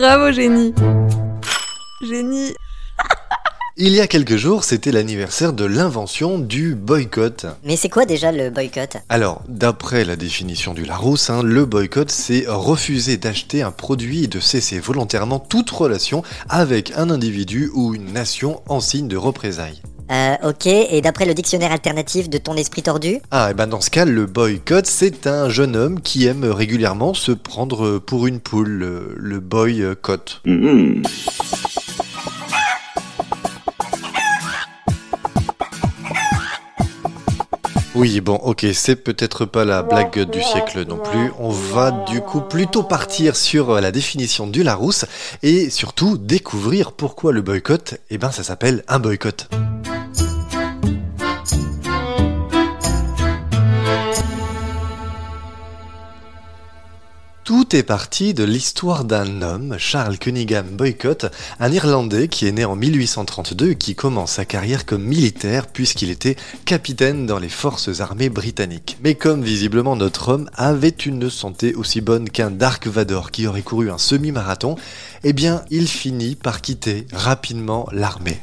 Bravo, génie. Génie. Il y a quelques jours, c'était l'anniversaire de l'invention du boycott. Mais c'est quoi déjà le boycott? Alors, d'après la définition du Larousse, hein, le boycott, c'est refuser d'acheter un produit et de cesser volontairement toute relation avec un individu ou une nation en signe de représailles. Euh, ok, et d'après le dictionnaire alternatif de ton esprit tordu Ah, et ben dans ce cas, le boycott, c'est un jeune homme qui aime régulièrement se prendre pour une poule, le, le boycott. Oui, bon, ok, c'est peut-être pas la blague du siècle non plus. On va du coup plutôt partir sur la définition du Larousse et surtout découvrir pourquoi le boycott, eh ben ça s'appelle un boycott. Tout est parti de l'histoire d'un homme, Charles Cunningham Boycott, un Irlandais qui est né en 1832 et qui commence sa carrière comme militaire puisqu'il était capitaine dans les forces armées britanniques. Mais comme visiblement notre homme avait une santé aussi bonne qu'un Dark Vador qui aurait couru un semi-marathon, eh bien il finit par quitter rapidement l'armée.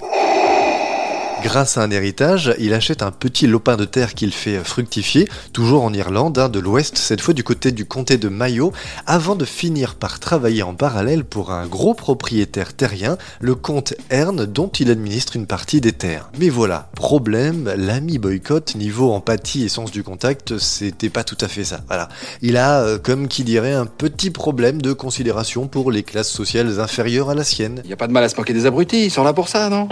Grâce à un héritage, il achète un petit lopin de terre qu'il fait fructifier, toujours en Irlande, hein, de l'ouest, cette fois du côté du comté de Mayo, avant de finir par travailler en parallèle pour un gros propriétaire terrien, le comte Erne, dont il administre une partie des terres. Mais voilà, problème, l'ami boycott, niveau empathie et sens du contact, c'était pas tout à fait ça. Voilà. Il a, euh, comme qui dirait, un petit problème de considération pour les classes sociales inférieures à la sienne. Y a pas de mal à se moquer des abrutis, ils sont là pour ça, non?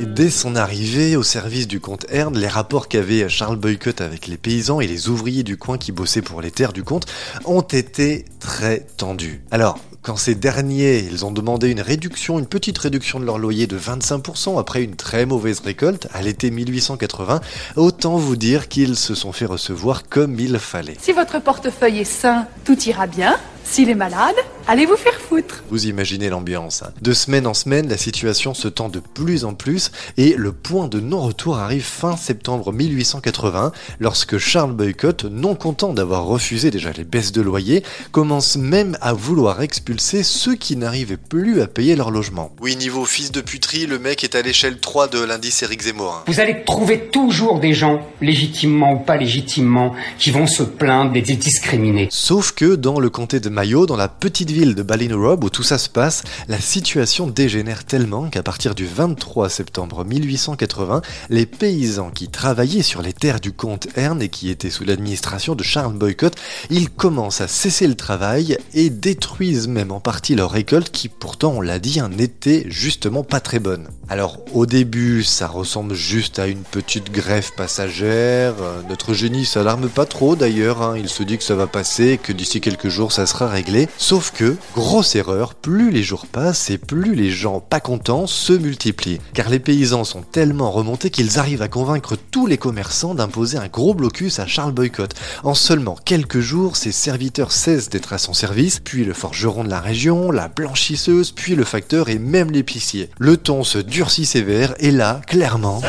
Dès son arrivée au service du comte Erne, les rapports qu'avait Charles Boycott avec les paysans et les ouvriers du coin qui bossaient pour les terres du comte ont été très tendus. Alors, quand ces derniers, ils ont demandé une réduction, une petite réduction de leur loyer de 25% après une très mauvaise récolte à l'été 1880, autant vous dire qu'ils se sont fait recevoir comme il fallait. Si votre portefeuille est sain, tout ira bien. S'il est malade, allez vous faire foutre. Vous imaginez l'ambiance. hein. De semaine en semaine, la situation se tend de plus en plus et le point de non-retour arrive fin septembre 1880 lorsque Charles Boycott, non content d'avoir refusé déjà les baisses de loyer, commence même à vouloir expulser ceux qui n'arrivaient plus à payer leur logement. Oui, niveau fils de puterie, le mec est à l'échelle 3 de l'indice Eric Zemmour. hein. Vous allez trouver toujours des gens, légitimement ou pas légitimement, qui vont se plaindre d'être discriminés. Sauf que dans le comté de Dans la petite ville de Ballinorobe où tout ça se passe, la situation dégénère tellement qu'à partir du 23 septembre 1880, les paysans qui travaillaient sur les terres du comte Erne et qui étaient sous l'administration de Charles Boycott, ils commencent à cesser le travail et détruisent même en partie leur récolte qui pourtant, on l'a dit, hein, n'était justement pas très bonne. Alors au début, ça ressemble juste à une petite greffe passagère. Euh, Notre génie s'alarme pas trop d'ailleurs, hein. il se dit que ça va passer, que d'ici quelques jours ça sera réglé. Sauf que, grosse erreur, plus les jours passent et plus les gens pas contents se multiplient. Car les paysans sont tellement remontés qu'ils arrivent à convaincre tous les commerçants d'imposer un gros blocus à Charles Boycott. En seulement quelques jours, ses serviteurs cessent d'être à son service, puis le forgeron de la région, la blanchisseuse, puis le facteur et même l'épicier. Le ton se durcit sévère et là, clairement...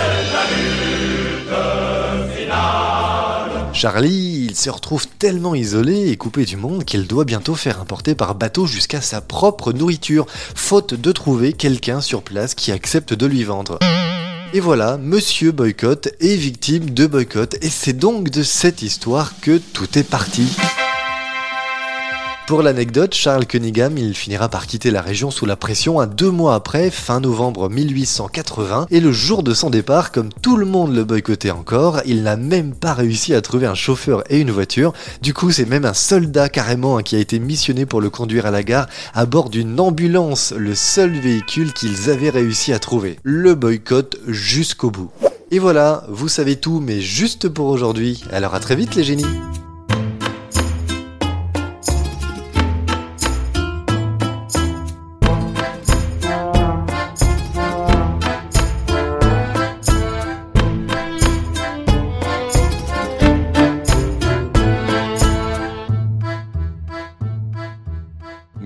Charlie, il se retrouve tellement isolé et coupé du monde qu'il doit bientôt faire importer par bateau jusqu'à sa propre nourriture, faute de trouver quelqu'un sur place qui accepte de lui vendre. Et voilà, Monsieur Boycott est victime de boycott, et c'est donc de cette histoire que tout est parti. Pour l'anecdote, Charles Cunningham, il finira par quitter la région sous la pression un deux mois après, fin novembre 1880, et le jour de son départ, comme tout le monde le boycottait encore, il n'a même pas réussi à trouver un chauffeur et une voiture. Du coup, c'est même un soldat carrément hein, qui a été missionné pour le conduire à la gare à bord d'une ambulance, le seul véhicule qu'ils avaient réussi à trouver. Le boycott jusqu'au bout. Et voilà, vous savez tout, mais juste pour aujourd'hui. Alors à très vite les génies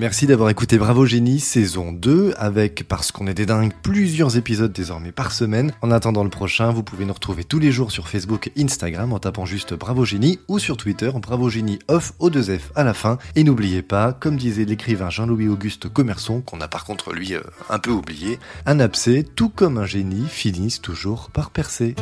Merci d'avoir écouté Bravo Génie saison 2 avec, parce qu'on est des dingues, plusieurs épisodes désormais par semaine. En attendant le prochain, vous pouvez nous retrouver tous les jours sur Facebook et Instagram en tapant juste Bravo Génie ou sur Twitter Bravo Génie off au 2 F à la fin. Et n'oubliez pas, comme disait l'écrivain Jean-Louis Auguste Commerçon, qu'on a par contre lui euh, un peu oublié, un abcès, tout comme un génie, finissent toujours par percer.